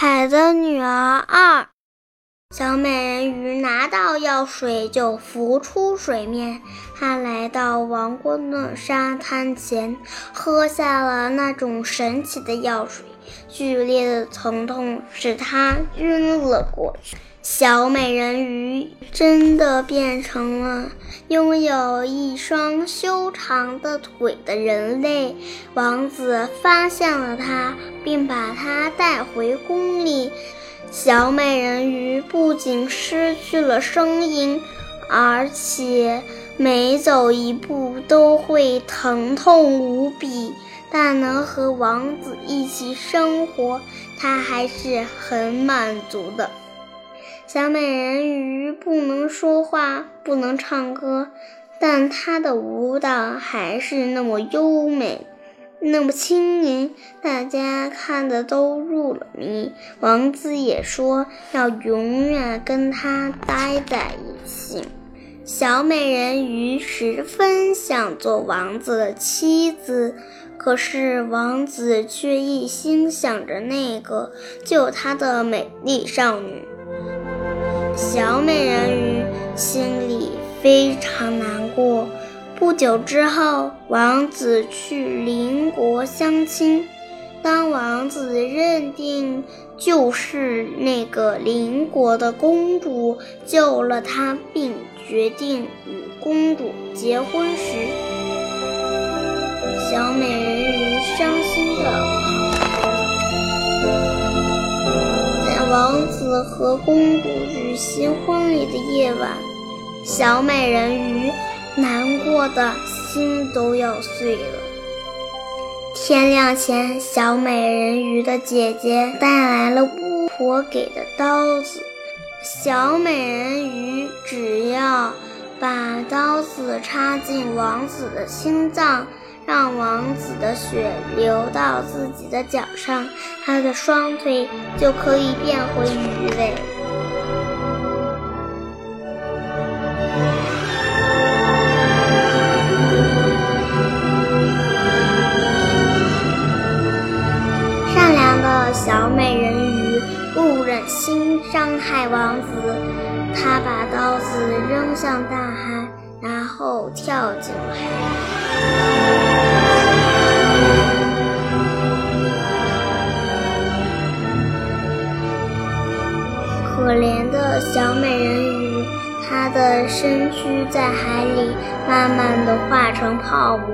海的女儿二，小美人鱼拿到药水就浮出水面。她来到王宫的沙滩前，喝下了那种神奇的药水。剧烈的疼痛使她晕了过去。小美人鱼真的变成了拥有一双修长的腿的人类。王子发现了她，并把她带回宫里。小美人鱼不仅失去了声音，而且每走一步都会疼痛无比。但能和王子一起生活，她还是很满足的。小美人鱼不能说话，不能唱歌，但她的舞蹈还是那么优美，那么轻盈，大家看的都入了迷。王子也说要永远跟她待在一起。小美人鱼十分想做王子的妻子，可是王子却一心想着那个救他的美丽少女。小美人鱼心里非常难过。不久之后，王子去邻国相亲。当王子认定就是那个邻国的公主救了他，并决定与公主结婚时，小美人鱼伤心的。王子和公主举行婚礼的夜晚，小美人鱼难过的心都要碎了。天亮前，小美人鱼的姐姐带来了巫婆给的刀子。小美人鱼只要把刀子插进王子的心脏。让王子的血流到自己的脚上，他的双腿就可以变回鱼尾。不忍心伤害王子，他把刀子扔向大海，然后跳进了海。可怜的小美人鱼，她的身躯在海里慢慢的化成泡沫。